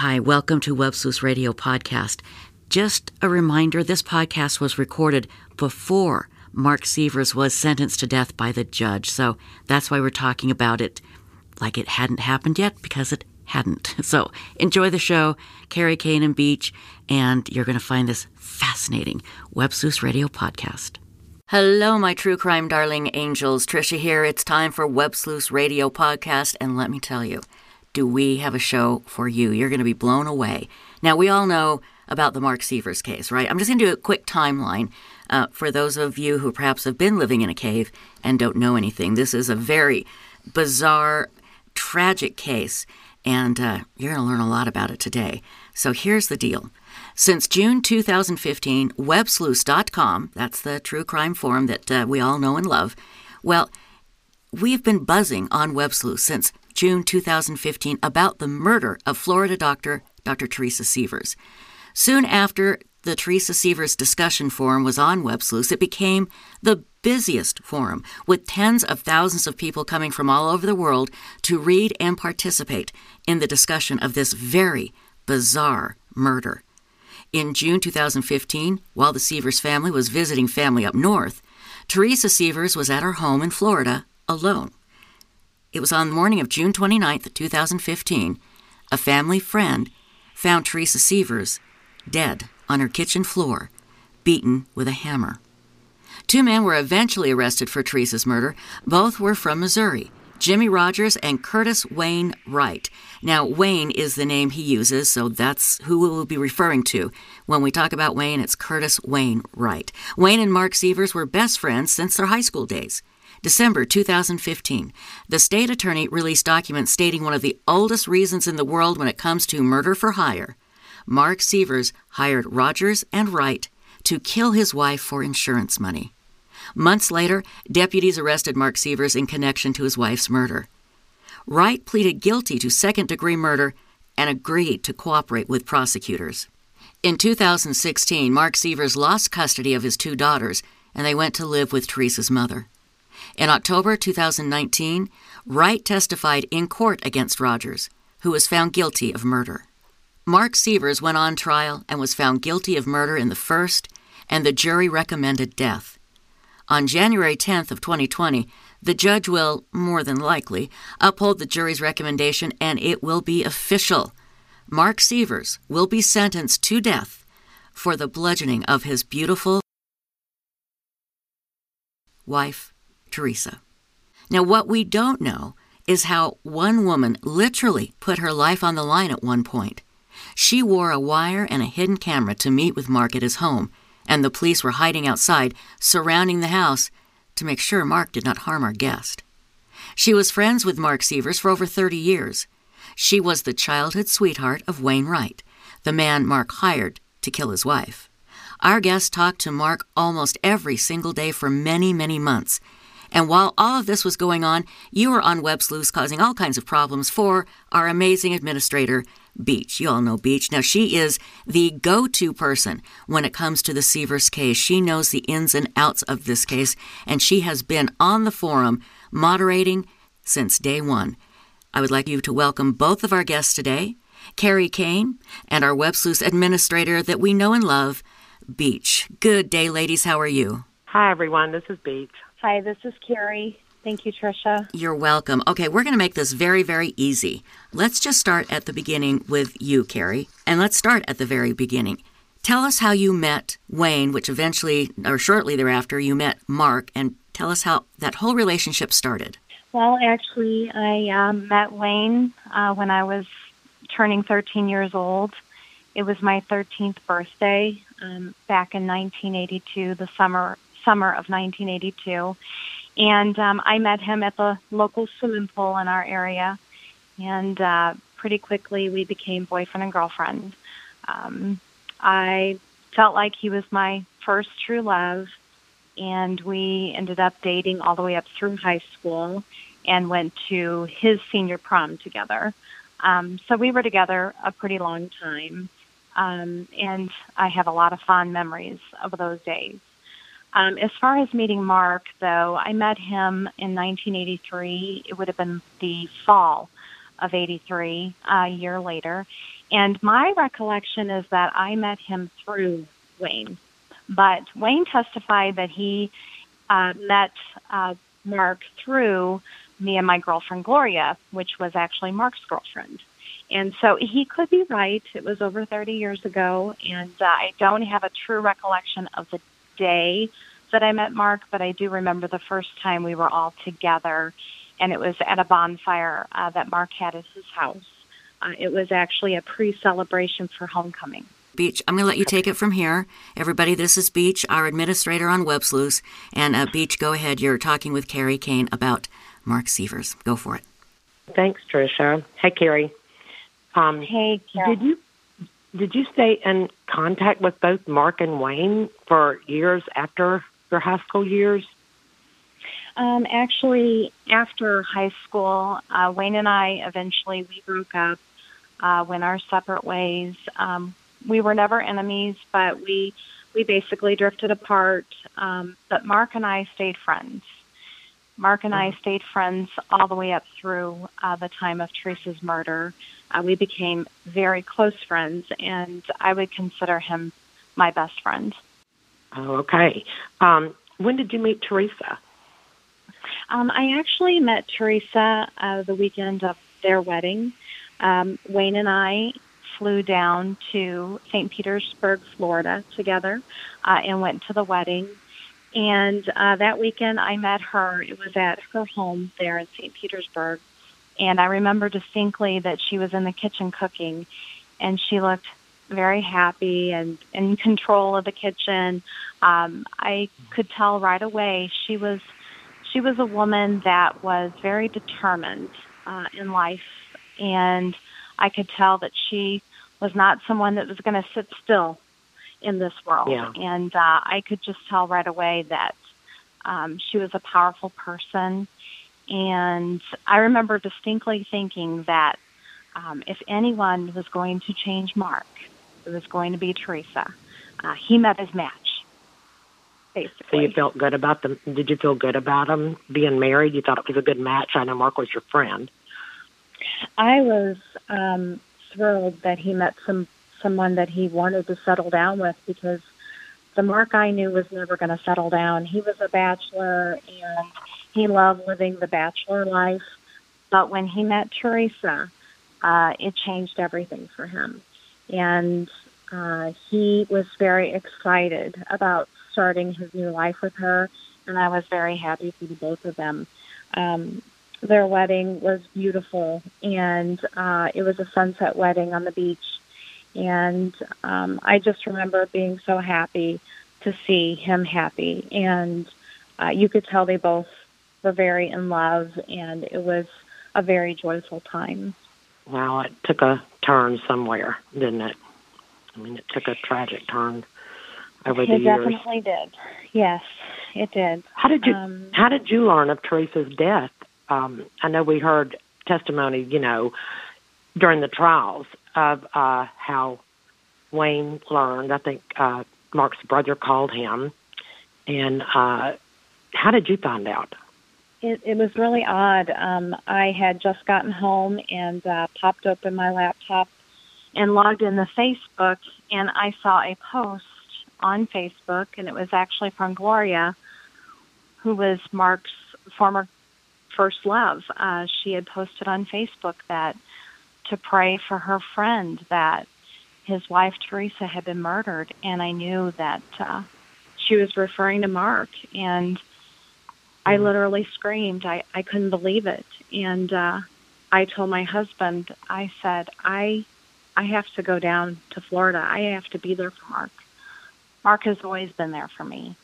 Hi, welcome to Web Sleuths Radio Podcast. Just a reminder this podcast was recorded before Mark Sievers was sentenced to death by the judge, so that's why we're talking about it like it hadn't happened yet because it hadn't. So enjoy the show, Carrie Kane and Beach, and you're going to find this fascinating Web Sleuths Radio Podcast. Hello, my true crime darling angels. Tricia here. It's time for Web Sleuths Radio Podcast, and let me tell you, do we have a show for you. You're going to be blown away. Now, we all know about the Mark Sievers case, right? I'm just going to do a quick timeline uh, for those of you who perhaps have been living in a cave and don't know anything. This is a very bizarre, tragic case, and uh, you're going to learn a lot about it today. So here's the deal. Since June 2015, websleuths.com, that's the true crime forum that uh, we all know and love, well, we've been buzzing on WebSleuth since June 2015 about the murder of Florida doctor Dr. Teresa Sievers. Soon after the Teresa Sievers discussion forum was on WebSleuths, it became the busiest forum, with tens of thousands of people coming from all over the world to read and participate in the discussion of this very bizarre murder. In June 2015, while the Sievers family was visiting family up north, Teresa Sievers was at her home in Florida alone. It was on the morning of June 29, 2015, a family friend found Teresa Sievers dead on her kitchen floor, beaten with a hammer. Two men were eventually arrested for Teresa's murder. Both were from Missouri. Jimmy Rogers and Curtis Wayne Wright. Now, Wayne is the name he uses, so that's who we will be referring to. When we talk about Wayne, it's Curtis Wayne Wright. Wayne and Mark Sievers were best friends since their high school days. December 2015, the state attorney released documents stating one of the oldest reasons in the world when it comes to murder for hire. Mark Sievers hired Rogers and Wright to kill his wife for insurance money. Months later, deputies arrested Mark Sievers in connection to his wife's murder. Wright pleaded guilty to second degree murder and agreed to cooperate with prosecutors. In 2016, Mark Sievers lost custody of his two daughters and they went to live with Teresa's mother. In October 2019, Wright testified in court against Rogers, who was found guilty of murder. Mark Sievers went on trial and was found guilty of murder in the first, and the jury recommended death. On January 10th of 2020, the judge will, more than likely, uphold the jury's recommendation and it will be official. Mark Sievers will be sentenced to death for the bludgeoning of his beautiful wife, Teresa. Now, what we don't know is how one woman literally put her life on the line at one point. She wore a wire and a hidden camera to meet with Mark at his home, and the police were hiding outside, surrounding the house to make sure Mark did not harm our guest. She was friends with Mark Sievers for over 30 years. She was the childhood sweetheart of Wayne Wright, the man Mark hired to kill his wife. Our guest talked to Mark almost every single day for many, many months, and while all of this was going on, you were on Web Sleuths causing all kinds of problems for our amazing administrator, Beach. You all know Beach. Now, she is the go to person when it comes to the Sievers case. She knows the ins and outs of this case, and she has been on the forum moderating since day one. I would like you to welcome both of our guests today Carrie Kane and our Web Sleuths administrator that we know and love, Beach. Good day, ladies. How are you? Hi, everyone. This is Beach. Hi, this is Carrie. Thank you, Tricia. You're welcome. Okay, we're going to make this very, very easy. Let's just start at the beginning with you, Carrie, and let's start at the very beginning. Tell us how you met Wayne, which eventually, or shortly thereafter, you met Mark, and tell us how that whole relationship started. Well, actually, I um, met Wayne uh, when I was turning 13 years old. It was my 13th birthday um, back in 1982, the summer summer of 1982. And um, I met him at the local swimming pool in our area. And uh, pretty quickly, we became boyfriend and girlfriend. Um, I felt like he was my first true love. And we ended up dating all the way up through high school and went to his senior prom together. Um, so we were together a pretty long time. Um, and I have a lot of fond memories of those days. Um, as far as meeting Mark, though, I met him in 1983. It would have been the fall of 83, uh, a year later. And my recollection is that I met him through Wayne. But Wayne testified that he uh, met uh, Mark through me and my girlfriend Gloria, which was actually Mark's girlfriend. And so he could be right. It was over 30 years ago, and uh, I don't have a true recollection of the day that I met Mark, but I do remember the first time we were all together, and it was at a bonfire uh, that Mark had at his house. Uh, it was actually a pre celebration for homecoming. Beach, I'm going to let you take it from here. Everybody, this is Beach, our administrator on Web Sleuths. And uh, Beach, go ahead. You're talking with Carrie Kane about Mark Sievers. Go for it. Thanks, Tricia. Hey, Carrie. Um, hey, Did you did you stay in contact with both Mark and Wayne for years after your high school years? Um, actually, after high school, uh, Wayne and I eventually we broke up, uh, went our separate ways. Um, we were never enemies, but we we basically drifted apart. Um, but Mark and I stayed friends. Mark and I mm-hmm. stayed friends all the way up through uh, the time of Teresa's murder. Uh, we became very close friends, and I would consider him my best friend. Oh, okay. Um, when did you meet Teresa? Um, I actually met Teresa uh, the weekend of their wedding. Um, Wayne and I flew down to St. Petersburg, Florida together uh, and went to the wedding. And uh, that weekend I met her. It was at her home there in St. Petersburg. And I remember distinctly that she was in the kitchen cooking and she looked very happy and in control of the kitchen. Um, I could tell right away she was she was a woman that was very determined uh, in life, and I could tell that she was not someone that was going to sit still in this world. Yeah. And uh, I could just tell right away that um, she was a powerful person. And I remember distinctly thinking that um, if anyone was going to change Mark, it was going to be Teresa. Uh, he met his match, basically. So you felt good about them? Did you feel good about him being married? You thought it was a good match? I know Mark was your friend. I was um, thrilled that he met some someone that he wanted to settle down with because the Mark I knew was never going to settle down. He was a bachelor and he loved living the bachelor life. But when he met Teresa, uh, it changed everything for him. And uh, he was very excited about starting his new life with her, and I was very happy for the both of them. Um, their wedding was beautiful, and uh, it was a sunset wedding on the beach. And um, I just remember being so happy to see him happy, and uh, you could tell they both were very in love, and it was a very joyful time. Well, it took a turn somewhere, didn't it? I mean, it took a tragic turn over it the years. It definitely did. Yes, it did. How did you um, How did you learn of Teresa's death? Um, I know we heard testimony, you know, during the trials of uh, how Wayne learned. I think uh, Mark's brother called him, and uh, how did you find out? It, it was really odd. Um, I had just gotten home and uh, popped open my laptop and logged in the Facebook, and I saw a post on Facebook, and it was actually from Gloria, who was Mark's former first love. Uh, she had posted on Facebook that to pray for her friend that his wife Teresa had been murdered, and I knew that uh, she was referring to Mark, and I mm-hmm. literally screamed. I I couldn't believe it, and uh, I told my husband. I said, I I have to go down to Florida. I have to be there for Mark. Mark has always been there for me,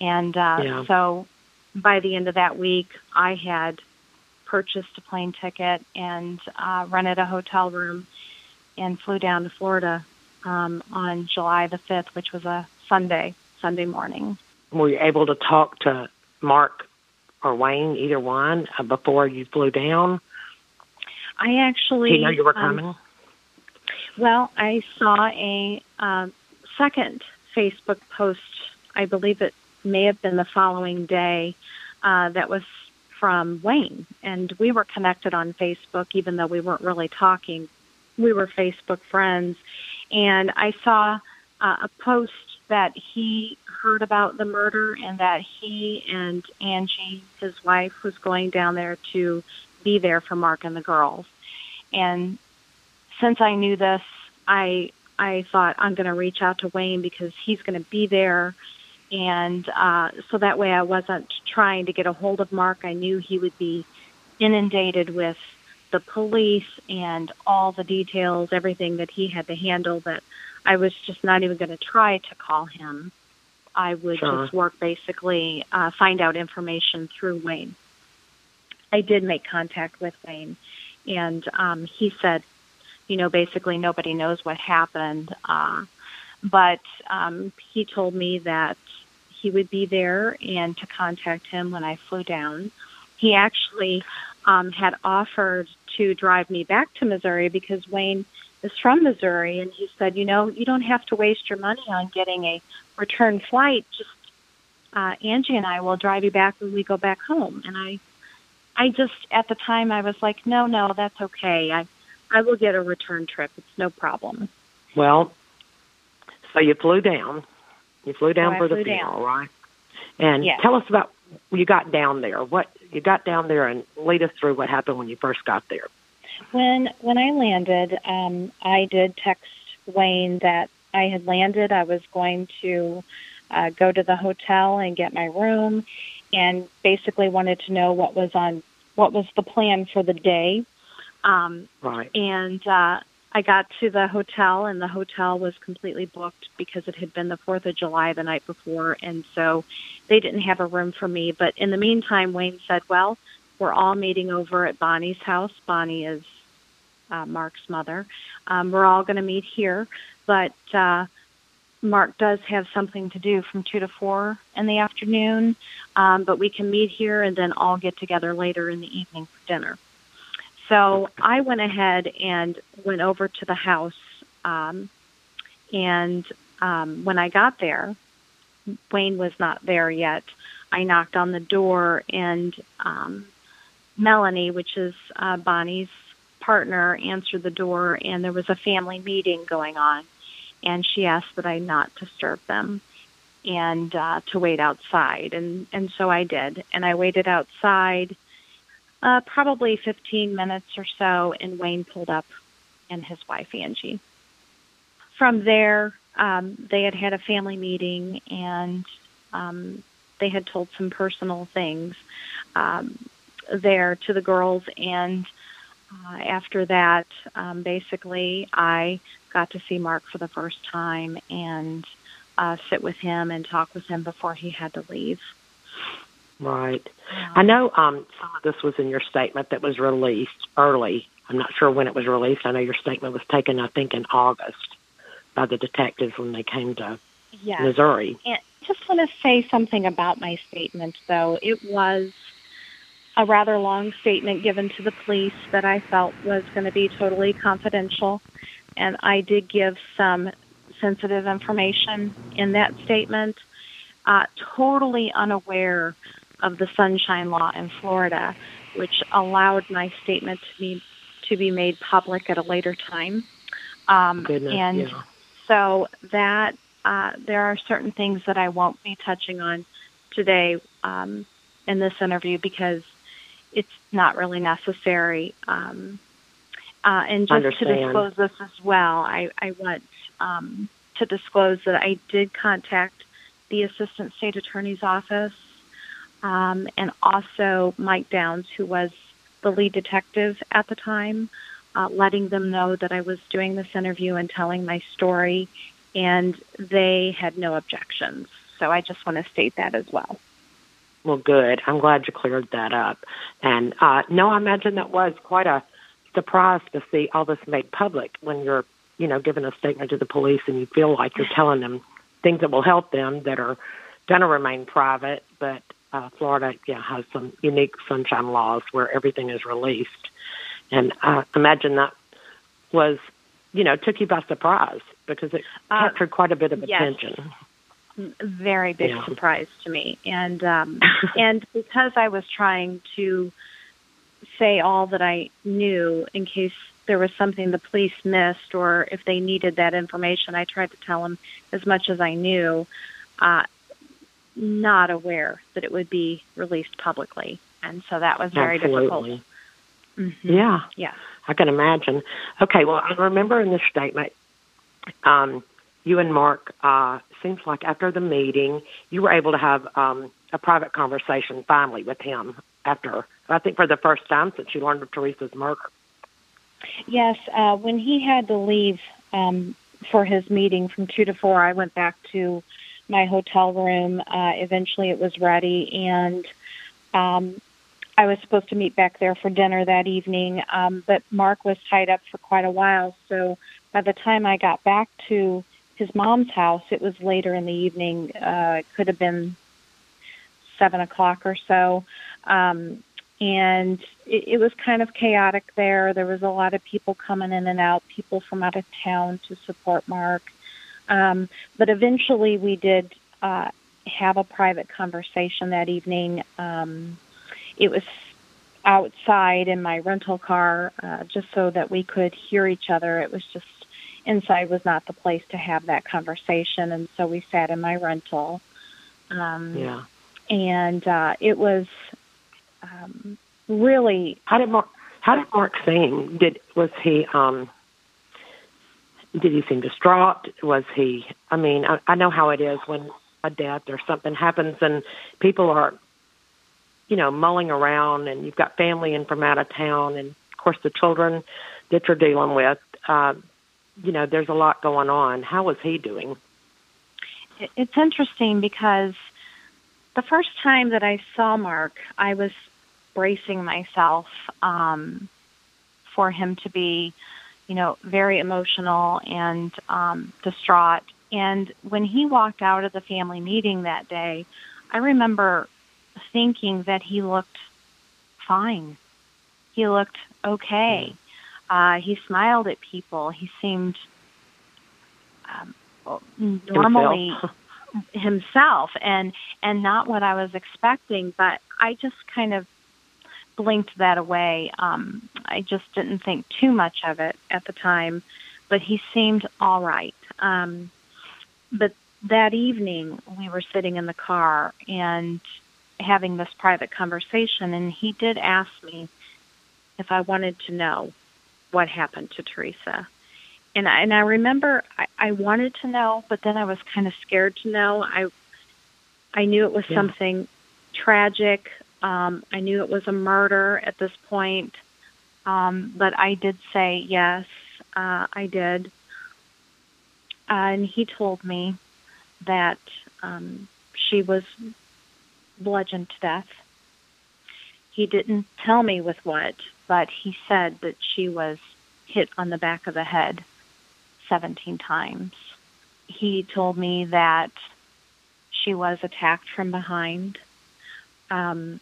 and uh, yeah. so by the end of that week, I had purchased a plane ticket and uh, rented a hotel room and flew down to Florida um, on July the 5th, which was a Sunday, Sunday morning. Were you able to talk to Mark or Wayne, either one, uh, before you flew down? I actually. Did he know you were um, coming? Um, well, I saw a uh, second Facebook post. I believe it may have been the following day. Uh, that was from Wayne, and we were connected on Facebook, even though we weren't really talking we were Facebook friends, and I saw uh, a post that he heard about the murder and that he and Angie, his wife, was going down there to be there for Mark and the girls. And since I knew this, I I thought I'm going to reach out to Wayne because he's going to be there, and uh, so that way I wasn't trying to get a hold of Mark. I knew he would be inundated with the police and all the details, everything that he had to handle. That I was just not even going to try to call him. I would Sure. just work basically, uh, find out information through Wayne. I did make contact with Wayne, and um, he said, you know, basically nobody knows what happened. Uh, but um, he told me that he would be there and to contact him when I flew down. He actually um, had offered to drive me back to Missouri because Wayne is from Missouri, and he said, you know, you don't have to waste your money on getting a return flight. Just uh, Angie and I will drive you back when we go back home. And I, I just at the time I was like, no, no, that's okay. I, I will get a return trip. It's no problem. Well, so you flew down. You flew down So I for the funeral, down. right? And Yes. tell us about you got down there. What you got down there, and lead us through what happened when you first got there. When when I landed, um, I did text Wayne that I had landed. I was going to uh, go to the hotel and get my room, and basically wanted to know what was on what was the plan for the day. Um, Right. and uh, I got to the hotel, and the hotel was completely booked because it had been the Fourth of July the night before, and so they didn't have a room for me. But in the meantime, Wayne said, "Well, we're all meeting over at Bonnie's house. Bonnie is uh, Mark's mother. Um, we're all going to meet here, but." Uh, Mark does have something to do from two to four in the afternoon, um, but we can meet here and then all get together later in the evening for dinner. So I went ahead and went over to the house. Um, and um, when I got there, Wayne was not there yet. I knocked on the door, and um, Melanie, which is uh, Bonnie's partner, answered the door, and there was a family meeting going on. And she asked that I not disturb them and uh, to wait outside. And, and so I did. And I waited outside uh, probably 15 minutes or so, and Wayne pulled up and his wife, Angie. From there, um, they had had a family meeting and um, they had told some personal things um, there to the girls. And uh, after that, um, basically, I got to see Mark for the first time and uh, sit with him and talk with him before he had to leave. Right. I know um, some of this was in your statement that was released early. I'm not sure when it was released. I know your statement was taken, I think, in August by the detectives when they came to Yes. Missouri. And just want to say something about my statement, though. It was a rather long statement given to the police that I felt was going to be totally confidential. And I did give some sensitive information in that statement, uh, totally unaware of the Sunshine Law in Florida, which allowed my statement to be to be made public at a later time. Um, Goodness, and yeah. so that uh, there are certain things that I won't be touching on today um, in this interview because it's not really necessary. Um, uh, and just to disclose this as well, I, I want um, to disclose that I did contact the Assistant State Attorney's Office um, and also Mike Downs, who was the lead detective at the time, uh, letting them know that I was doing this interview and telling my story, and they had no objections. So I just want to state that as well. Well, good. I'm glad you cleared that up. And uh, no, I imagine that was quite a surprise to see all this made public when you're, you know, giving a statement to the police and you feel like you're telling them things that will help them that are going to remain private. But uh, Florida, yeah, has some unique sunshine laws where everything is released. And I imagine that was, you know, took you by surprise because it Uh, captured quite a bit of yes. attention. Very big Yeah. surprise to me and um and because i was trying to say all that i knew in case there was something the police missed or if they needed that information, I tried to tell them as much as I knew, uh, not aware that it would be released publicly. And so that was very Absolutely. difficult. Mm-hmm. Yeah. Yeah. I can imagine. Okay, well, I remember in this statement, um, you and Mark, uh, seems like after the meeting, you were able to have um, a private conversation finally with him after, I think for the first time since you learned of Teresa's murder. Yes, uh, when he had to leave um, for his meeting from 2 to 4, I went back to my hotel room. Uh, eventually it was ready, and um, I was supposed to meet back there for dinner that evening, um, but Mark was tied up for quite a while. So by the time I got back to his mom's house, it was later in the evening. Uh, it could have been seven o'clock or so. Um, and it, it was kind of chaotic there. There was a lot of people coming in and out, people from out of town to support Mark. Um, but eventually we did uh, have a private conversation that evening. Um, it was outside in my rental car uh, just so that we could hear each other. It was just inside was not the place to have that conversation, and so we sat in my rental. Um, Yeah. and uh, it was um, really How did Mark? How did Mark seem? Did was he? um Did he seem distraught? Was he? I mean, I, I know how it is when a death or something happens and people are, you know, mulling around, and you've got family in from out of town, and of course the children that you're dealing with. Uh, you know, there's a lot going on. How was he doing? it- it's interesting because the first time that I saw Mark, I was bracing myself um, for him to be, you know, very emotional and um, distraught. And when he walked out of the family meeting that day, I remember thinking that he looked fine. He looked okay. Uh, he smiled at people. He seemed um, normally Himself? himself and and not what I was expecting but I just kind of blinked that away um I just didn't think too much of it at the time but he seemed all right um but that evening we were sitting in the car and having this private conversation and he did ask me if I wanted to know what happened to Teresa and I, and I remember I, I wanted to know, but then I was kind of scared to know. I I knew it was Yeah. something tragic. Um, I knew it was a murder at this point, um, but I did say yes. Uh, I did, uh, and he told me that um, she was bludgeoned to death. He didn't tell me with what, but he said that she was hit on the back of the head 17 times. He told me that she was attacked from behind. Um,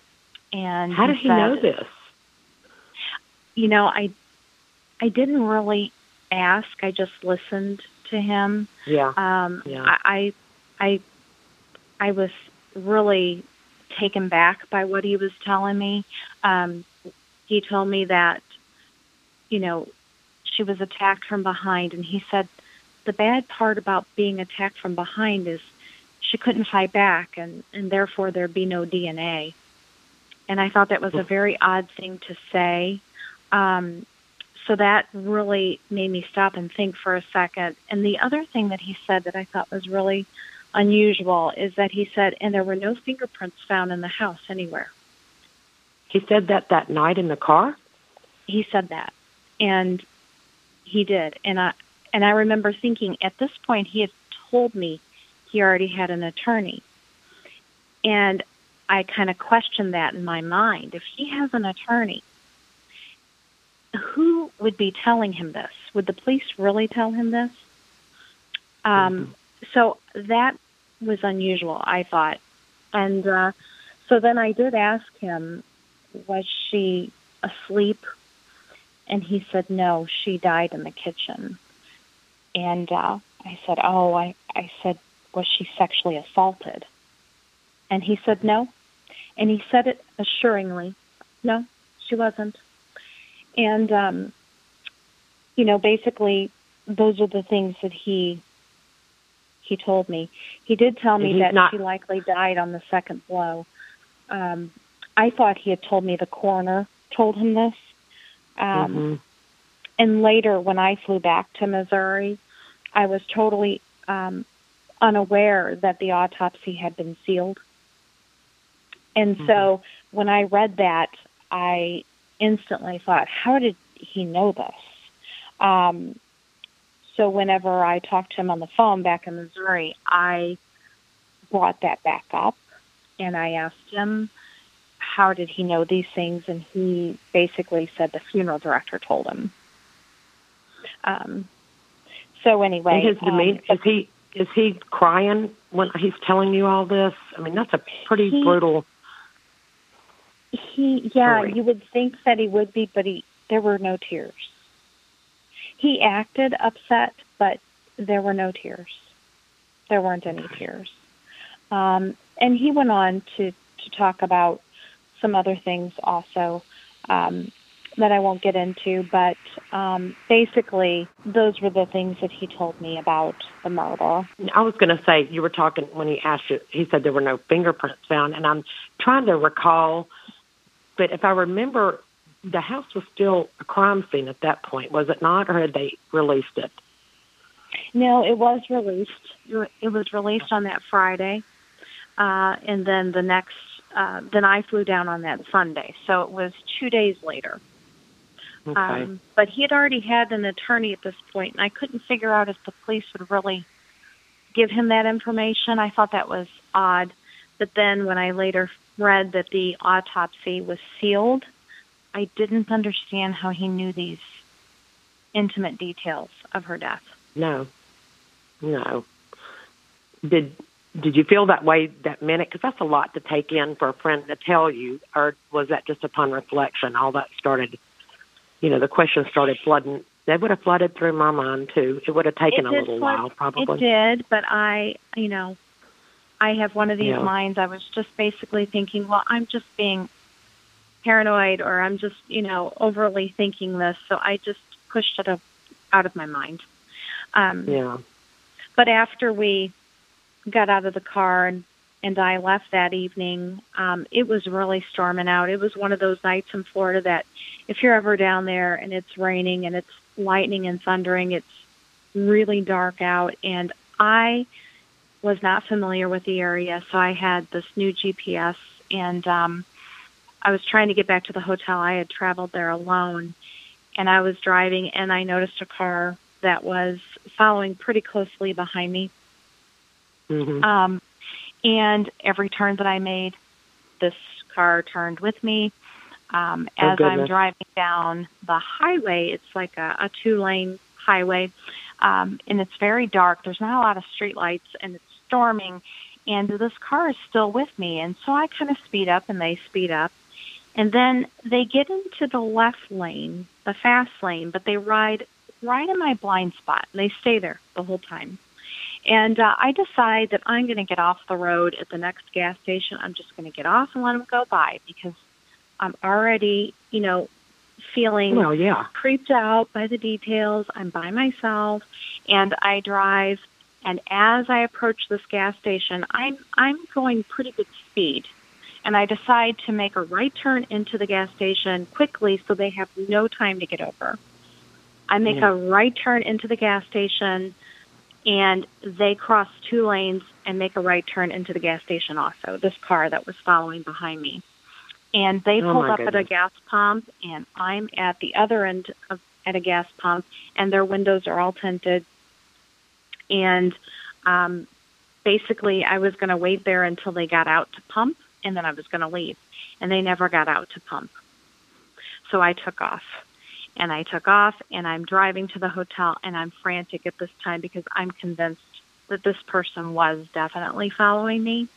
and How did he said, know this? You know, I I didn't really ask. I just listened to him. Yeah. Um, Yeah. I, I I I was really taken back by what he was telling me. Um, he told me that you know she was attacked from behind, and he said the bad part about being attacked from behind is she couldn't fight back, and and therefore there'd be no DNA. And I thought that was a very odd thing to say. Um, so that really made me stop and think for a second. And the other thing that he said that I thought was really unusual is that he said, and there were no fingerprints found in the house anywhere. He said that that night in the car. He said that, and he did. And I and I remember thinking at this point he had told me he already had an attorney, and I kind of questioned that in my mind. If he has an attorney, who would be telling him this? Would the police really tell him this? Um, So that was unusual, I thought. And uh, so then I did ask him, was she asleep? And he said, no, she died in the kitchen. And uh, I said, oh, I, I said, was she sexually assaulted? And he said, no. And he said it assuringly, no, she wasn't. And um, you know, basically, those are the things that he he told me. He did tell me that not- she likely died on the second blow. Um, I thought he had told me the coroner told him this. Um, Mhm. And later, when I flew back to Missouri, I was totally um, unaware that the autopsy had been sealed. And so when I read that, I instantly thought, how did he know this? Um, so whenever I talked to him on the phone back in Missouri, I brought that back up and I asked him, how did he know these things? And he basically said the funeral director told him. Um, so anyway, And his um, is he is he crying when he's telling you all this? I mean, that's a pretty He- brutal. He, yeah, story. you would think that he would be, but he, there were no tears. He acted upset, but there were no tears. There weren't any tears. Um, and he went on to, to talk about some other things also um, that I won't get into, but um, basically, those were the things that he told me about the murder. I was going to say you were talking when he asked you. He said there were no fingerprints found, and I'm trying to recall. But if I remember, the house was still a crime scene at that point, was it not, or had they released it? No, it was released. It was released on that Friday, uh, and then the next. Uh, then I flew down on that Sunday, so it was two days later. Okay. Um, but he had already had an attorney at this point, and I couldn't figure out if the police would really give him that information. I thought that was odd. But then when I later read that the autopsy was sealed, I didn't understand how he knew these intimate details of her death. no, no. Did did you feel that way that minute? Because that's a lot to take in for a friend to tell you, or was that just upon reflection? All that started, you know, the questions started flooding. They would have flooded through my mind too. It would have taken a little flood- while, probably. It did, but I, you know, I have one of these Yeah. minds. I was just basically thinking, well, I'm just being paranoid or I'm just, you know, overly thinking this. So I just pushed it up, out of my mind. Um, Yeah. But after we got out of the car and, and I left that evening, um, it was really storming out. It was one of those nights in Florida that if you're ever down there and it's raining and it's lightning and thundering, it's really dark out. And I was not familiar with the area, so I had this new GPS and um, I was trying to get back to the hotel. I had traveled there alone and I was driving and I noticed a car that was following pretty closely behind me. Hmm Um, and every turn that I made, this car turned with me. Um, Oh, as I'm driving down the highway, it's like a, a two lane highway, um, and it's very dark. There's not a lot of street lights, and it's storming. And this car is still with me. And so I kind of speed up, and they speed up. And then they get into the left lane, the fast lane, but they ride right in my blind spot. And they stay there the whole time. And uh, I decide that I'm going to get off the road at the next gas station. I'm just going to get off and let them go by because I'm already, you know, feeling Well, yeah. creeped out by the details. I'm by myself, and I drive. And as I approach this gas station, I'm I'm going pretty good speed, and I decide to make a right turn into the gas station quickly so they have no time to get over. I make Yeah. a right turn into the gas station, and they cross two lanes and make a right turn into the gas station. Also, this car that was following behind me, and they Oh, pulled up at a gas pump, and I'm at the other end of at a gas pump, and their windows are all tinted. And um, basically, I was going to wait there until they got out to pump, and then I was going to leave. And they never got out to pump, so I took off. And I took off, and I'm driving to the hotel, and I'm frantic at this time because I'm convinced that this person was definitely following me.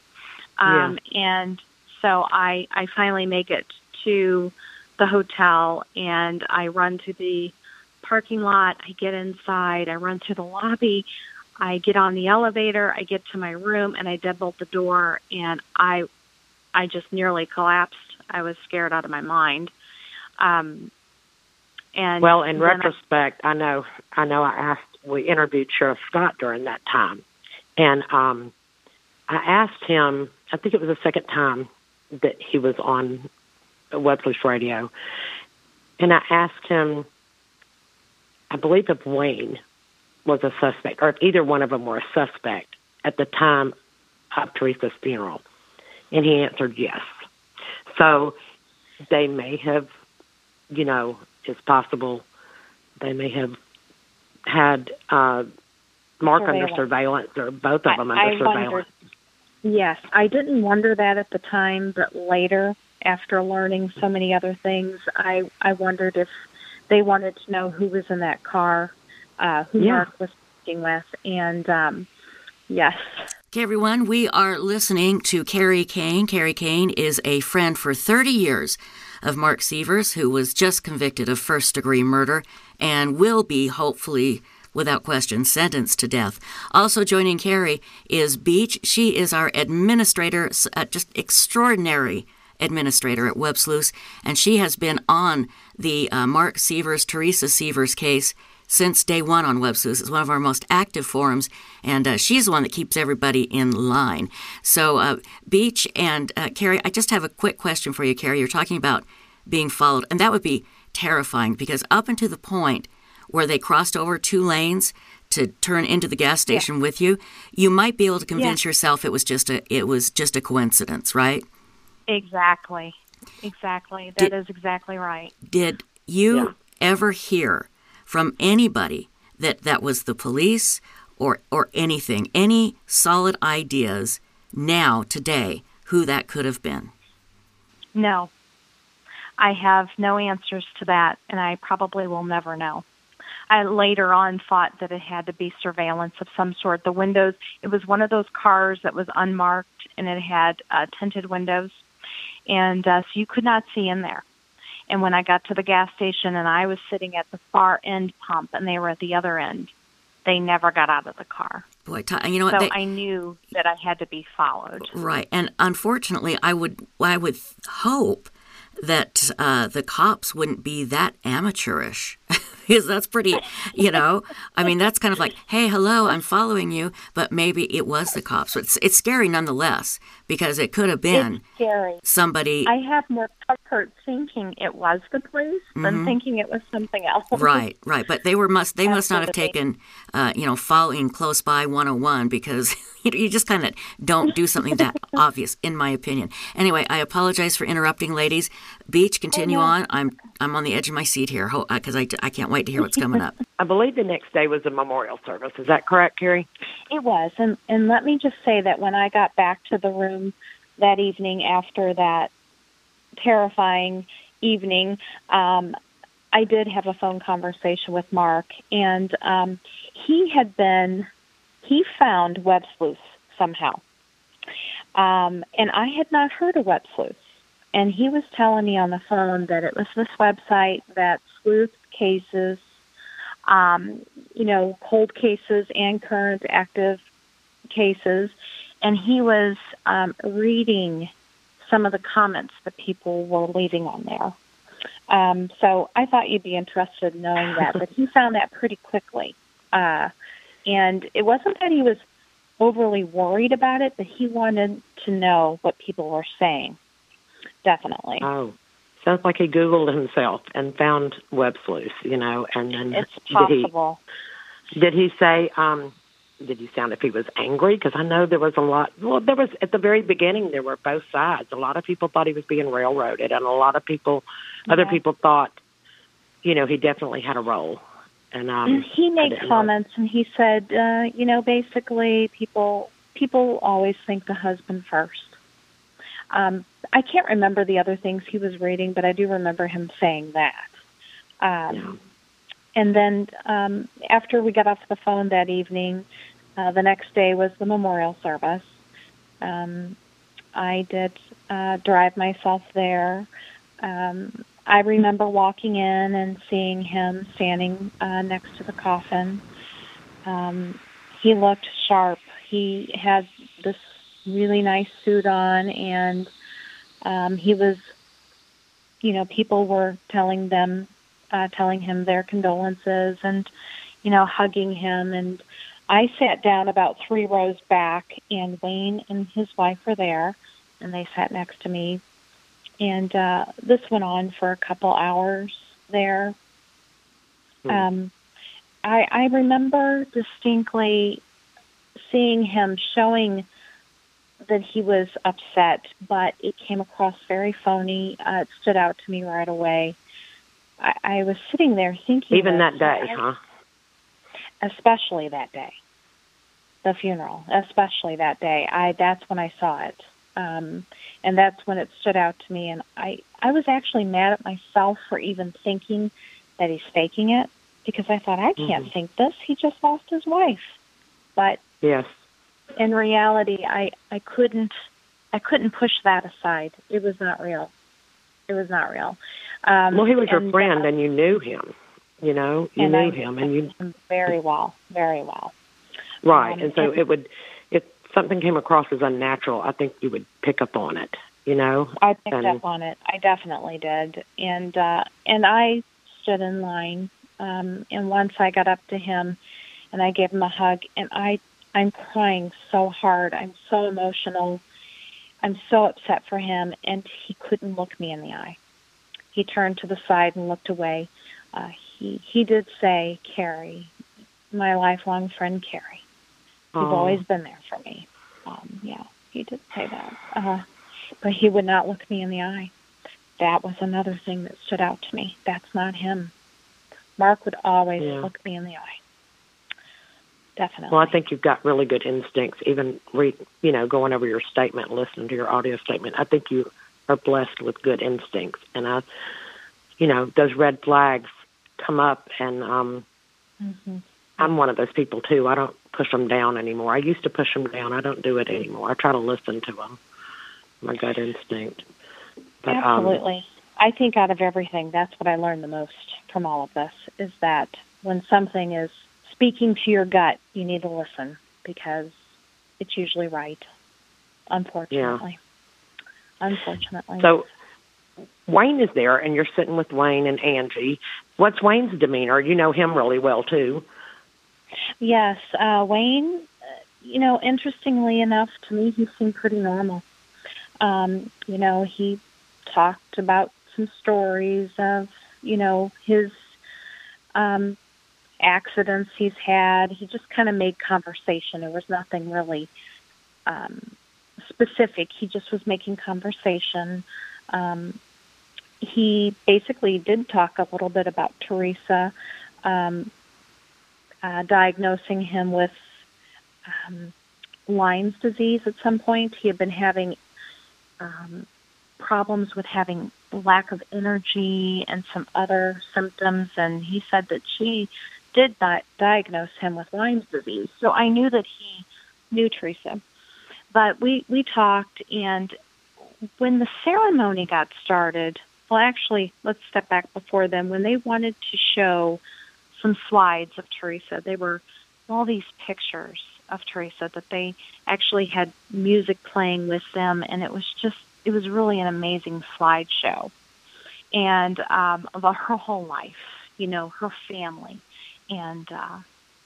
Um, And so I, I finally make it to the hotel and I run to the parking lot. I get inside. I run to the lobby. I get on the elevator. I get to my room and I deadbolt the door and I, I just nearly collapsed. I was scared out of my mind. Um, And well, in then I- retrospect, I know I know I asked we interviewed Sheriff Scott during that time, and um, I asked him. I think it was the second time that he was on Web Sleuth Radio, and I asked him. I believe if Wayne was a suspect, or if either one of them were a suspect at the time of Teresa's funeral, and he answered yes. So they may have, you know, it's possible they may have had uh, Mark under Surveillance. surveillance or both of them I- under I surveillance. wondered- Yes, I didn't wonder that at the time, but later, after learning so many other things, I I wondered if they wanted to know who was in that car, uh, who Yeah. Mark was speaking with, and um, yes, Okay, everyone, we are listening to Carrie Kane. Carrie Kane is a friend for 30 years of Mark Sievers, who was just convicted of first degree murder and will be, hopefully, without question, sentenced to death. Also joining Carrie is Beach. She is our administrator, uh, just extraordinary administrator at Web and she has been on the uh, Mark Sievers, Teresa Sievers case since day one on Web Sleuth. It's one of our most active forums, and uh, she's the one that keeps everybody in line. So, uh, Beach and uh, Carrie, I just have a quick question for you, Carrie. You're talking about being followed, and that would be terrifying because up until the point where they crossed over two lanes to turn into the gas station with you, you might be able to convince yourself it was just a it was just a coincidence, right? exactly, exactly. Did- That is exactly right. Did you Yeah. ever hear from anybody that that was the police or or anything, any solid ideas now today who that could have been? No, I have no answers to that, and I probably will never know. I later on thought that it had to be surveillance of some sort. The windows, it was one of those cars that was unmarked and it had uh, tinted windows. And uh, so you could not see in there. And when I got to the gas station and I was sitting at the far end pump and they were at the other end, they never got out of the car. Boy, you know what? So they- I knew that I had to be followed. Right, and unfortunately, I would I would hope that uh, the cops wouldn't be that amateurish. Because that's pretty, you know. I mean, that's kind of like, hey, hello, I'm following you, but maybe it was the cops. But it's, it's scary nonetheless because it could have been somebody. I have more comfort thinking it was the police than thinking it was something else. Mm-hmm. Right, right, but they were must they must not have taken, uh, you know, following close by 101 because you, you just kind of don't do something that obvious, in my opinion. Anyway, I apologize for interrupting, ladies. Beach, continue on. I'm I'm on the edge of my seat here because I, I can't wait to hear what's coming up. I believe the next day was a memorial service. Is that correct, Carrie? It was, and and let me just say that when I got back to the room that evening after that terrifying evening, um, I did have a phone conversation with Mark, and um, he had been he found Web Sleuth somehow, um, and I had not heard of Web Sleuth. And he was telling me on the phone that it was this website that sleuth cases um, you know, cold cases and current active cases. And he was um, reading some of the comments that people were leaving on there. Um, so I thought you'd be interested in knowing that. But he found that pretty quickly. Uh, and it wasn't that he was overly worried about it, but he wanted to know what people were saying. Definitely. Oh, sounds like he Googled himself and found Web Sleuth, you know, and then it's did he possible. Did he say? Um, did he sound if he was angry? Because I know there was a lot. Well, there was at the very beginning. There were both sides. A lot of people thought he was being railroaded, and a lot of people, other people thought, you know, he definitely had a role. And um, he made didn't know. comments and he said, uh, you know, basically people people always think the husband first. Um, I can't remember the other things he was reading, but I do remember him saying that. Um, Yeah. And then um, after we got off the phone that evening, uh, the next day was the memorial service. Um, I did uh, drive myself there. Um, I remember walking in and seeing him standing uh, next to the coffin. Um, he looked sharp. He had this really nice suit on, and um, he was, you know, people were telling them uh, telling him their condolences and, you know, hugging him. And I sat down about three rows back, and Wayne and his wife were there, and they sat next to me. And uh, this went on for a couple hours there. Hmm. Um, I, I remember distinctly seeing him showing that he was upset, but it came across very phony. Uh, it stood out to me right away. I, I was sitting there thinking, Even that day, huh? especially that day, the funeral, especially that day. I that's when I saw it, um, and that's when it stood out to me. And I I was actually mad at myself for even thinking that he's faking it because I thought I can't Mhm. think this. He just lost his wife, but Yes. in reality, I I couldn't I couldn't push that aside. It was not real. It was not real. Um, Well, he was your friend, uh, and you knew him. You know, you knew I him, and you him very well, very well. right. Um, and so and- it would, something came across as unnatural, I think you would pick up on it. You know. I picked And- up on it. I definitely did, and uh, and I stood in line. Um, and once I got up to him, and I gave him a hug, and I I'm crying so hard. I'm so emotional. I'm so upset for him, and he couldn't look me in the eye. He turned to the side and looked away. Uh, he he did say, "Carrie, my lifelong friend, Carrie, you've Oh. always been there for me." Um, yeah, he did say that. Uh, but he would not look me in the eye. That was another thing that stood out to me. That's not him. Mark would always Yeah. look me in the eye. Definitely. Well, I think you've got really good instincts. Even re, you know, going over your statement, listening to your audio statement, I think you are blessed with good instincts. And I, you know, those red flags come up, and um, hmm I'm one of those people too. I don't push them down anymore. I used to push them down. I don't do it anymore. I try to listen to them. My gut instinct. But, um, Absolutely. I think out of everything, that's what I learned the most from all of this is that when something is speaking to your gut, you need to listen because it's usually right. Unfortunately. Unfortunately. So Wayne is there, and you're sitting with Wayne and Angie. What's Wayne's demeanor? You know him really well too. Yes, uh, Wayne. uh, You know, interestingly enough, to me, he seemed pretty normal. Um, you know, he talked about some stories of you know his um, accidents he's had. He just kind of made conversation. There was nothing really um, specific. He just was making conversation. Um, he basically did talk a little bit about Teresa. Um, uh, diagnosing him with um, Lyme's disease at some point. He had been having um, problems with having lack of energy and some other symptoms, and he said that she did not diagnose him with Lyme's disease. So I knew that he knew Teresa. But we, we talked, and when the ceremony got started, well, actually, let's step back before then. When they wanted to show some slides of Teresa. They were all these pictures of Teresa that they actually had music playing with them, and it was just it was really an amazing slideshow, and um, about her whole life, you know, her family, and uh,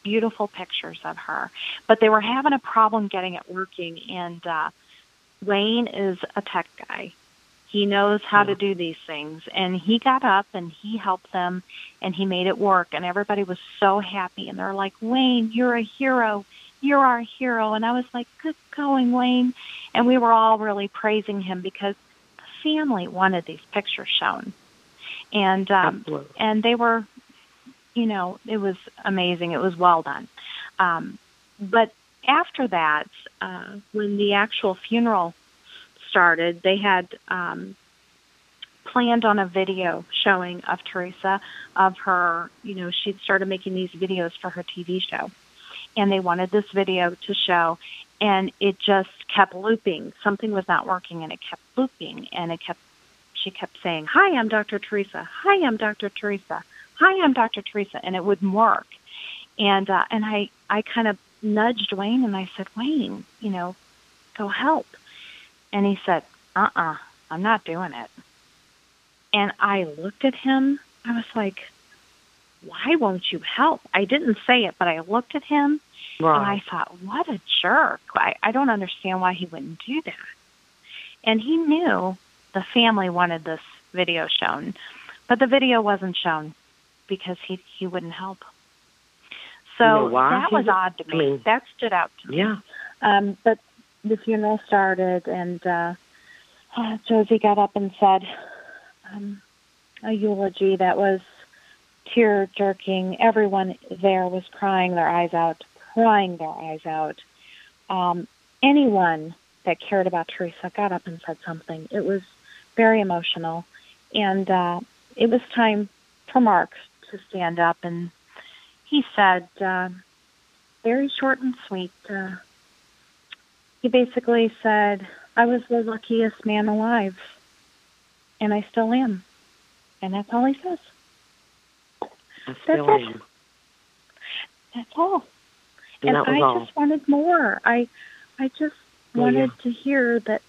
beautiful pictures of her. But they were having a problem getting it working, and uh, Wayne is a tech guy. He knows how to do these things. And he got up and he helped them and he made it work. And everybody was so happy. And they're like, Wayne, you're a hero. You're our hero. And I was like, good going, Wayne. And we were all really praising him because the family wanted these pictures shown. And, um, Absolutely. and they were, you know, it was amazing. It was well done. Um, but after that, uh, when the actual funeral started, they had um, planned on a video showing of Teresa of her. You know, she'd started making these videos for her TV show, and they wanted this video to show, and it just kept looping. Something was not working, and it kept looping, and it kept. She kept saying, "Hi, I'm Dr. Teresa. Hi, I'm Dr. Teresa. Hi, I'm Dr. Teresa," and it wouldn't work. And uh, and I I kind of nudged Wayne and I said, Wayne, you know, go help. And he said, uh uh-uh, uh, i am not doing it. And I looked at him I was like, why won't you help? I didn't say it, but I looked at him Right. and I thought, what a jerk. I, I don't understand why he wouldn't do that. And he knew the family wanted this video shown, but the video wasn't shown because he, he wouldn't help. So You know that was odd to me. I mean- that stood out to me. yeah. Um, but the funeral started, and uh, uh, Josie got up and said um, a eulogy that was tear jerking. Everyone there was crying their eyes out, crying their eyes out. Um, anyone that cared about Teresa got up and said something. It was very emotional, and uh, it was time for Mark to stand up, and he said, uh, very short and sweet. Uh, he basically said, I was the luckiest man alive, and I still am. And that's all he says. I still That's it. That's all. And, And, I all. just wanted more. I I just wanted to hear that,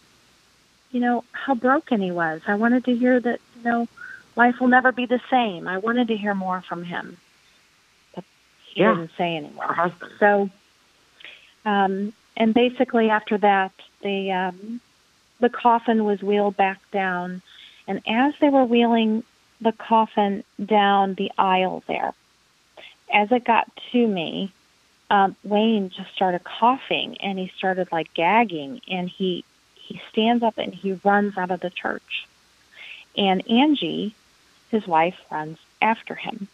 you know, how broken he was. I wanted to hear that, you know, life will never be the same. I wanted to hear more from him. But he Yeah. didn't say Her anymore. husband. So, um, and basically after that, the um, the coffin was wheeled back down, and as they were wheeling the coffin down the aisle there, as it got to me, um, Wayne just started coughing and he started like gagging, and he he stands up and he runs out of the church, and Angie, his wife, runs after him,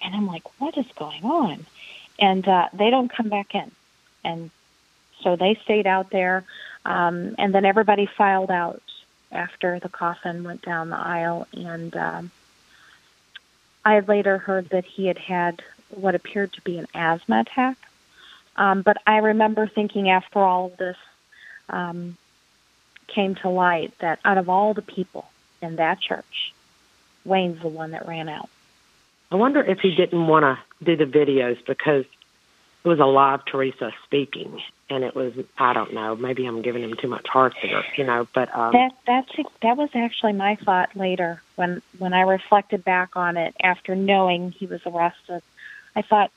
and I'm like, what is going on? And uh, they don't come back in, and so they stayed out there, um, and then everybody filed out after the coffin went down the aisle, and um, I later heard that he had had what appeared to be an asthma attack. Um, but I remember thinking after all of this um, came to light that out of all the people in that church, Wayne's the one that ran out. I wonder if he didn't want to do the videos because it was a live Teresa speaking, and it was I don't know. Maybe I'm giving him too much heart there, you know. But um, That that's that was actually my thought later when when I reflected back on it after knowing he was arrested. I thought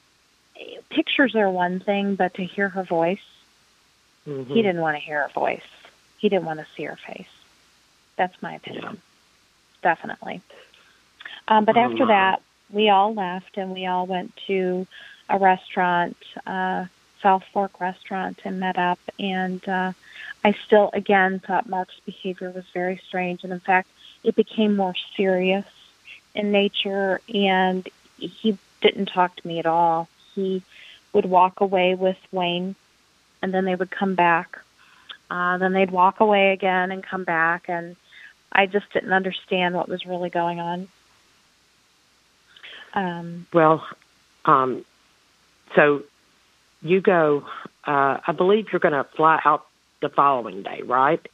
pictures are one thing, but to hear her voice, mhm. he didn't want to hear her voice. He didn't want to see her face. That's my opinion. Definitely. Um, but after that, we all left and we all went to a restaurant, uh, South Fork restaurant, and met up. And uh, I still, again, thought Mark's behavior was very strange. And in fact, it became more serious in nature. And he didn't talk to me at all. He would walk away with Wayne, and then they would come back. Uh, then they'd walk away again and come back. And I just didn't understand what was really going on. Um, Well, um, so you go. Uh, I believe you're going to fly out the following day, right?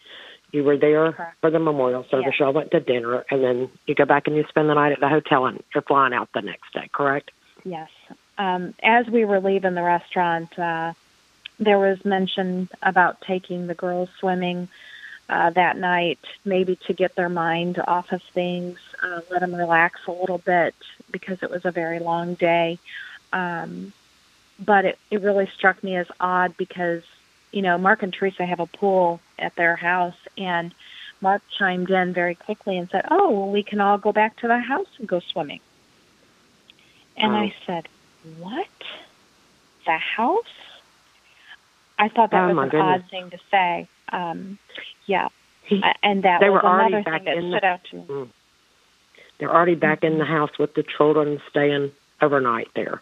You were there Correct. for the memorial service. Y'all went to dinner, and then you go back and you spend the night at the hotel, and you're flying out the next day, correct? Yes. Um, as we were leaving the restaurant, uh, there was mention about taking the girls swimming uh, that night, maybe to get their mind off of things, uh, let them relax a little bit because it was a very long day. Um, but it, it really struck me as odd because, you know, Mark and Teresa have a pool at their house, and Mark chimed in very quickly and said, "Oh, well, we can all go back to the house and go swimming." And Oh. I said, "What? The house?" I thought that Oh, was an goodness. odd thing to say. Um, yeah, He, and that They was were already another back thing that in the- stood out to me. they're already back in the Mm-hmm. house with the children, staying overnight there.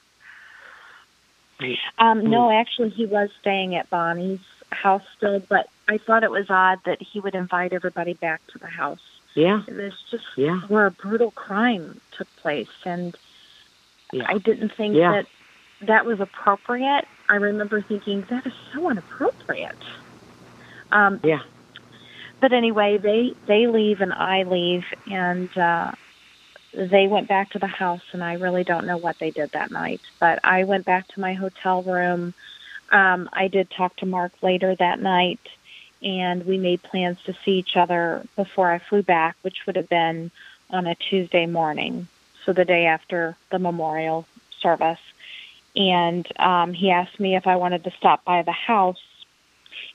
Um, no, actually, he was staying at Bonnie's house still, but I thought it was odd that he would invite everybody back to the house. Yeah, It was just yeah, where a brutal crime took place, and yeah. I didn't think Yeah. that that was appropriate. I remember thinking that is so inappropriate. Um, Yeah. But anyway, they they leave and I leave, and uh, they went back to the house, and I really don't know what they did that night. But I went back to my hotel room. Um, I did talk to Mark later that night, and we made plans to see each other before I flew back, which would have been on a Tuesday morning. so the day after the memorial service. And um, he asked me if I wanted to stop by the house.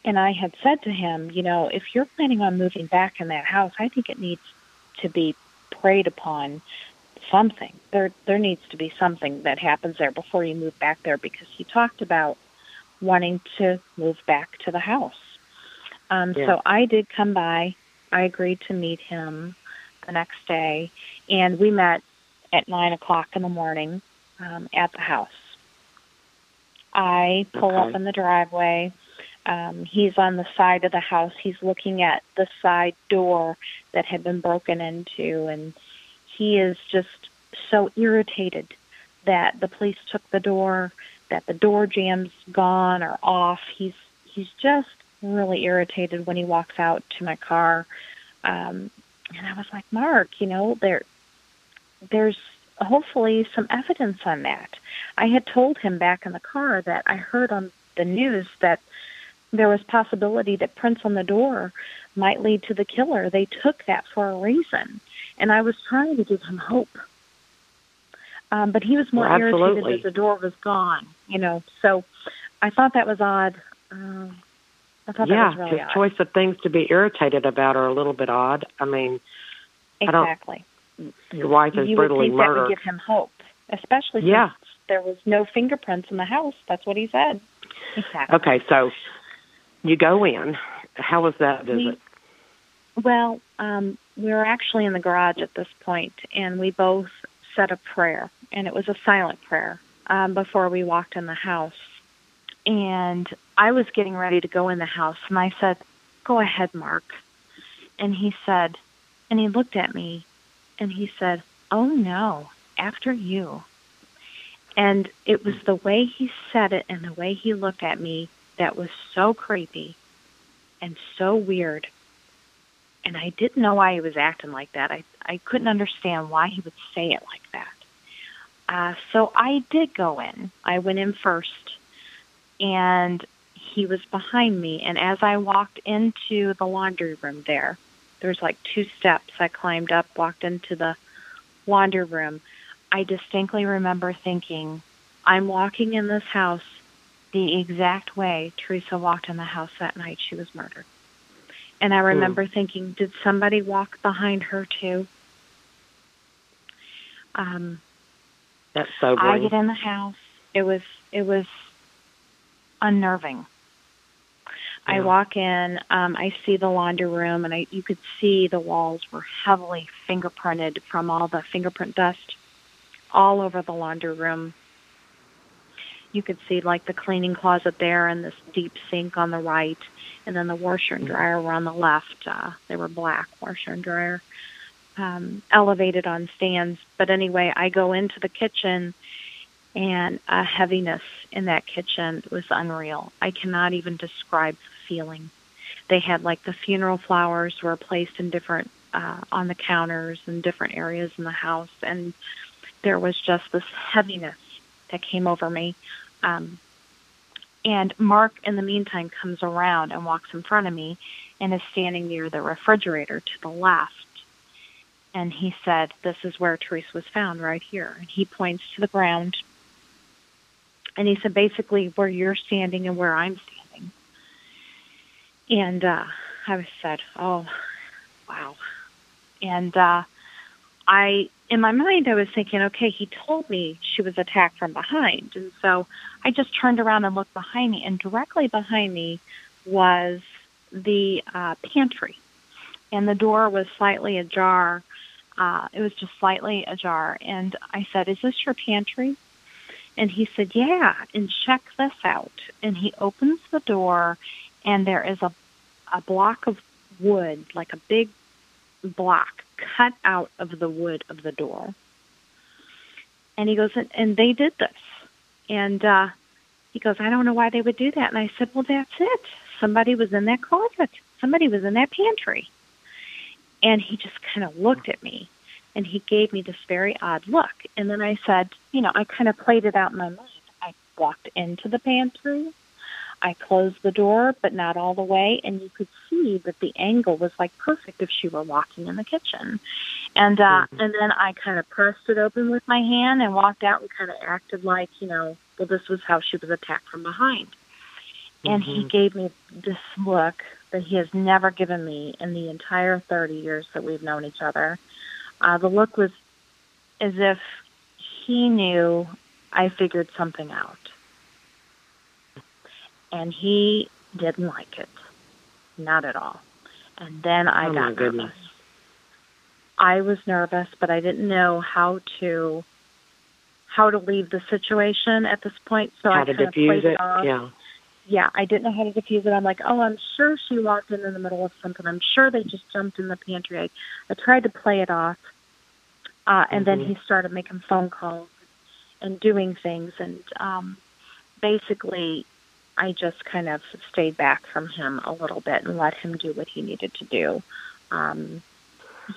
And I had said to him, you know, if you're planning on moving back in that house, I think it needs to be prayed upon something. There there needs to be something that happens there before you move back there because he talked about wanting to move back to the house. Um, yeah. So I did come by. I agreed to meet him the next day, and we met at nine o'clock in the morning um, at the house. I pull okay. up in the driveway. Um, he's on the side of the house. He's looking at the side door that had been broken into, and he is just so irritated that the police took the door, that the door jamb's gone or off. He's he's just really irritated when he walks out to my car. Um, and I was like, Mark, you know, there there's hopefully some evidence on that. I had told him back in the car that I heard on the news that there was possibility that prints on the door might lead to the killer. They took that for a reason. And I was trying to give him hope. Um, but he was more well, irritated that the door was gone, you know. So I thought that was odd. Um, I thought yeah, that was really his odd. choice of things to be irritated about are a little bit odd. I mean, exactly. I don't, your wife is you brutally would think murdered. That would give him hope, especially yeah. since there was no fingerprints in the house. That's what he said. Exactly. Okay, so you go in. How was that visit? We, well, um, we were actually in the garage at this point, and we both said a prayer, and it was a silent prayer um, before we walked in the house. And I was getting ready to go in the house, and I said, Go ahead, Mark. And he said, and he looked at me, and he said, Oh no, after you. And it was the way he said it and the way he looked at me that was so creepy and so weird. And I didn't know why he was acting like that. I, I couldn't understand why he would say it like that. Uh, so I did go in. I went in first, and he was behind me. And as I walked into the laundry room there, there's like two steps. I climbed up, walked into the laundry room. I distinctly remember thinking, I'm walking in this house the exact way Teresa walked in the house that night she was murdered. And I remember hmm. thinking, did somebody walk behind her too? Um, That's sobering. I get in the house. It was it was unnerving. Yeah. I walk in. Um, I see the laundry room, and I you could see the walls were heavily fingerprinted from all the fingerprint dust all over the laundry room you could see like the cleaning closet there and this deep sink on the right, and then the washer and dryer were on the left. Uh, they were black washer and dryer, um, elevated on stands. But anyway, I go into the kitchen, and a heaviness in that kitchen was unreal. I cannot even describe the feeling. They had like the funeral flowers were placed in different uh, on the counters in different areas in the house, and there was just this heaviness that came over me. Um, and Mark, in the meantime, comes around and walks in front of me and is standing near the refrigerator to the left. And he said, This is where Teresa was found, right here. And he points to the ground. And he said, Basically, where you're standing and where I'm standing. And uh, I said, Oh, wow. And uh, I in my mind, I was thinking, okay, he told me she was attacked from behind. And so I just turned around and looked behind me, and directly behind me was the uh, pantry. And the door was slightly ajar. Uh, it was just slightly ajar. And I said, Is this your pantry? And he said, Yeah, and check this out. And he opens the door, and there is a, a block of wood, like a big block cut out of the wood of the door. And he goes, and, and they did this. And uh, he goes, I don't know why they would do that. And I said, Well, that's it. Somebody was in that closet. Somebody was in that pantry. And he just kind of looked at me and he gave me this very odd look. And then I said, You know, I kind of played it out in my mind. I walked into the pantry. I closed the door, but not all the way, and you could see that the angle was like perfect if she were walking in the kitchen. And uh, mm-hmm. and then I kind of pressed it open with my hand and walked out and kind of acted like you know, well, this was how she was attacked from behind. And mm-hmm. he gave me this look that he has never given me in the entire 30 years that we've known each other. Uh, the look was as if he knew I figured something out and he didn't like it, not at all. And then I oh got nervous. I was nervous, but I didn't know how to how to leave the situation at this point. So how I to kind of diffuse played it. off. Yeah. Yeah, I didn't know how to diffuse it. I'm like, oh, I'm sure she walked in in the middle of something. I'm sure they just jumped in the pantry. I, I tried to play it off, uh, and mm-hmm. then he started making phone calls and doing things, and um, basically I just kind of stayed back from him a little bit and let him do what he needed to do. Um,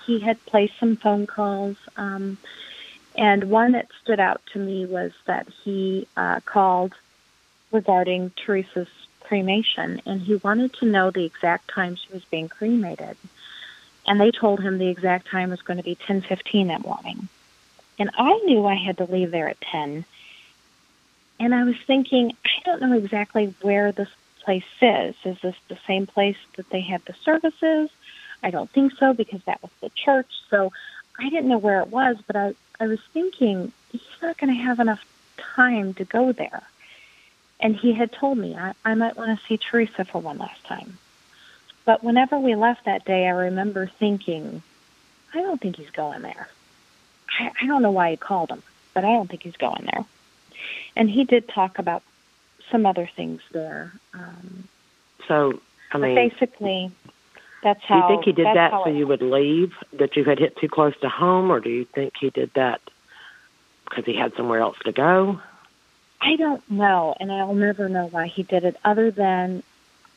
he had placed some phone calls, um, and one that stood out to me was that he uh, called regarding Teresa's cremation, and he wanted to know the exact time she was being cremated. And they told him the exact time was going to be 10:15 that morning. And I knew I had to leave there at 10 and I was thinking, I don't know exactly where this place is. Is this the same place that they had the services? I don't think so because that was the church. So I didn't know where it was, but I, I was thinking he's not going to have enough time to go there. And he had told me I, I might want to see Teresa for one last time. But whenever we left that day, I remember thinking, I don't think he's going there. I, I don't know why he called him, but I don't think he's going there and he did talk about some other things there. Um, so, I mean, basically, that's how. Do you think he did that so you would leave? That you had hit too close to home, or do you think he did that because he had somewhere else to go? I don't know, and I'll never know why he did it. Other than,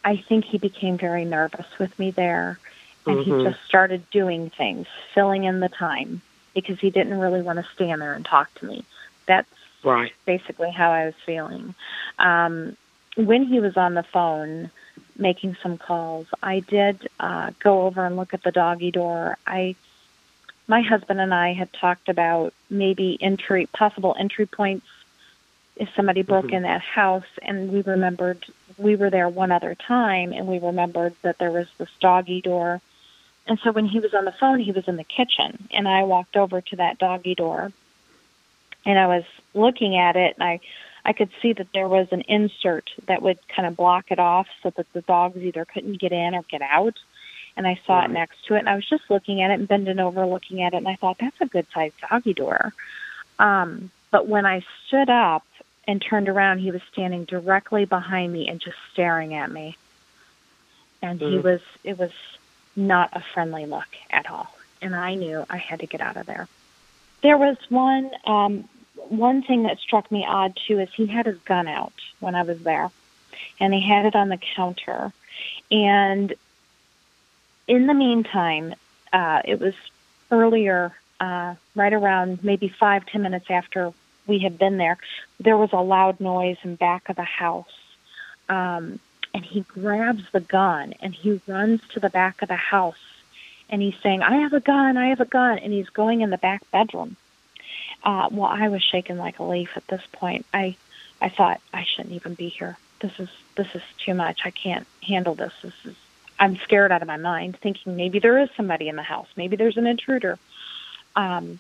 I think he became very nervous with me there, and mm-hmm. he just started doing things, filling in the time because he didn't really want to stand there and talk to me. That's Right. Basically, how I was feeling. Um, when he was on the phone making some calls, I did uh, go over and look at the doggy door. I, my husband and I had talked about maybe entry, possible entry points if somebody broke mm-hmm. in that house, and we remembered we were there one other time, and we remembered that there was this doggy door. And so when he was on the phone, he was in the kitchen, and I walked over to that doggy door and I was looking at it, and I I could see that there was an insert that would kind of block it off so that the dogs either couldn't get in or get out. And I saw it next to it, and I was just looking at it and bending over looking at it, and I thought that's a good sized doggy door. Um, but when I stood up and turned around, he was standing directly behind me and just staring at me. And mm. he was it was not a friendly look at all. And I knew I had to get out of there. There was one um, one thing that struck me odd too is he had his gun out when I was there, and he had it on the counter. And in the meantime, uh, it was earlier, uh, right around maybe five ten minutes after we had been there. There was a loud noise in back of the house. Um, and he grabs the gun and he runs to the back of the house and he's saying, I have a gun, I have a gun. And he's going in the back bedroom. Uh, well, I was shaken like a leaf at this point. I, I thought I shouldn't even be here. This is this is too much. I can't handle this. This is. I'm scared out of my mind, thinking maybe there is somebody in the house. Maybe there's an intruder. Um,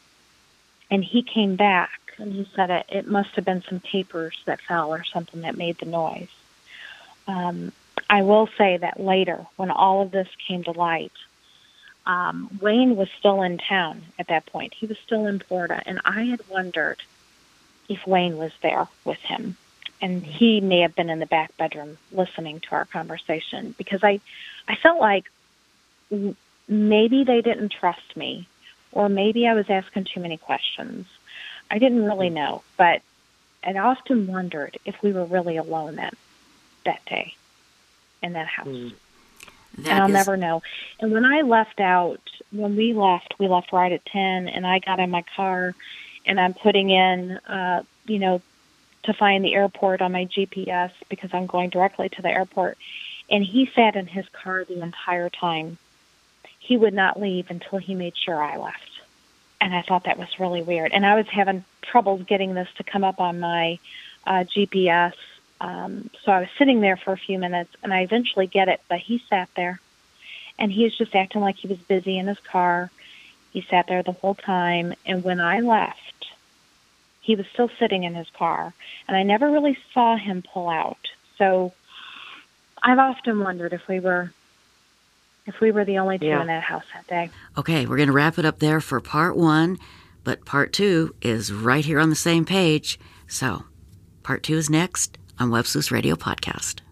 and he came back and he said it, it must have been some papers that fell or something that made the noise. Um, I will say that later, when all of this came to light, um, Wayne was still in town at that point. He was still in Florida, and I had wondered if Wayne was there with him, and he may have been in the back bedroom listening to our conversation because I, I felt like maybe they didn't trust me, or maybe I was asking too many questions. I didn't really know, but I often wondered if we were really alone that that day in that house. Mm. That and I'll is... never know. And when I left out, when we left, we left right at 10, and I got in my car and I'm putting in, uh, you know, to find the airport on my GPS because I'm going directly to the airport. And he sat in his car the entire time. He would not leave until he made sure I left. And I thought that was really weird. And I was having trouble getting this to come up on my uh, GPS. Um, so I was sitting there for a few minutes and I eventually get it, but he sat there and he was just acting like he was busy in his car. He sat there the whole time. And when I left, he was still sitting in his car, and I never really saw him pull out. So I've often wondered if we were if we were the only two Yeah. in that house that day. Okay, we're going to wrap it up there for part one, but part two is right here on the same page. So, part two is next on Websleuths Radio Podcast.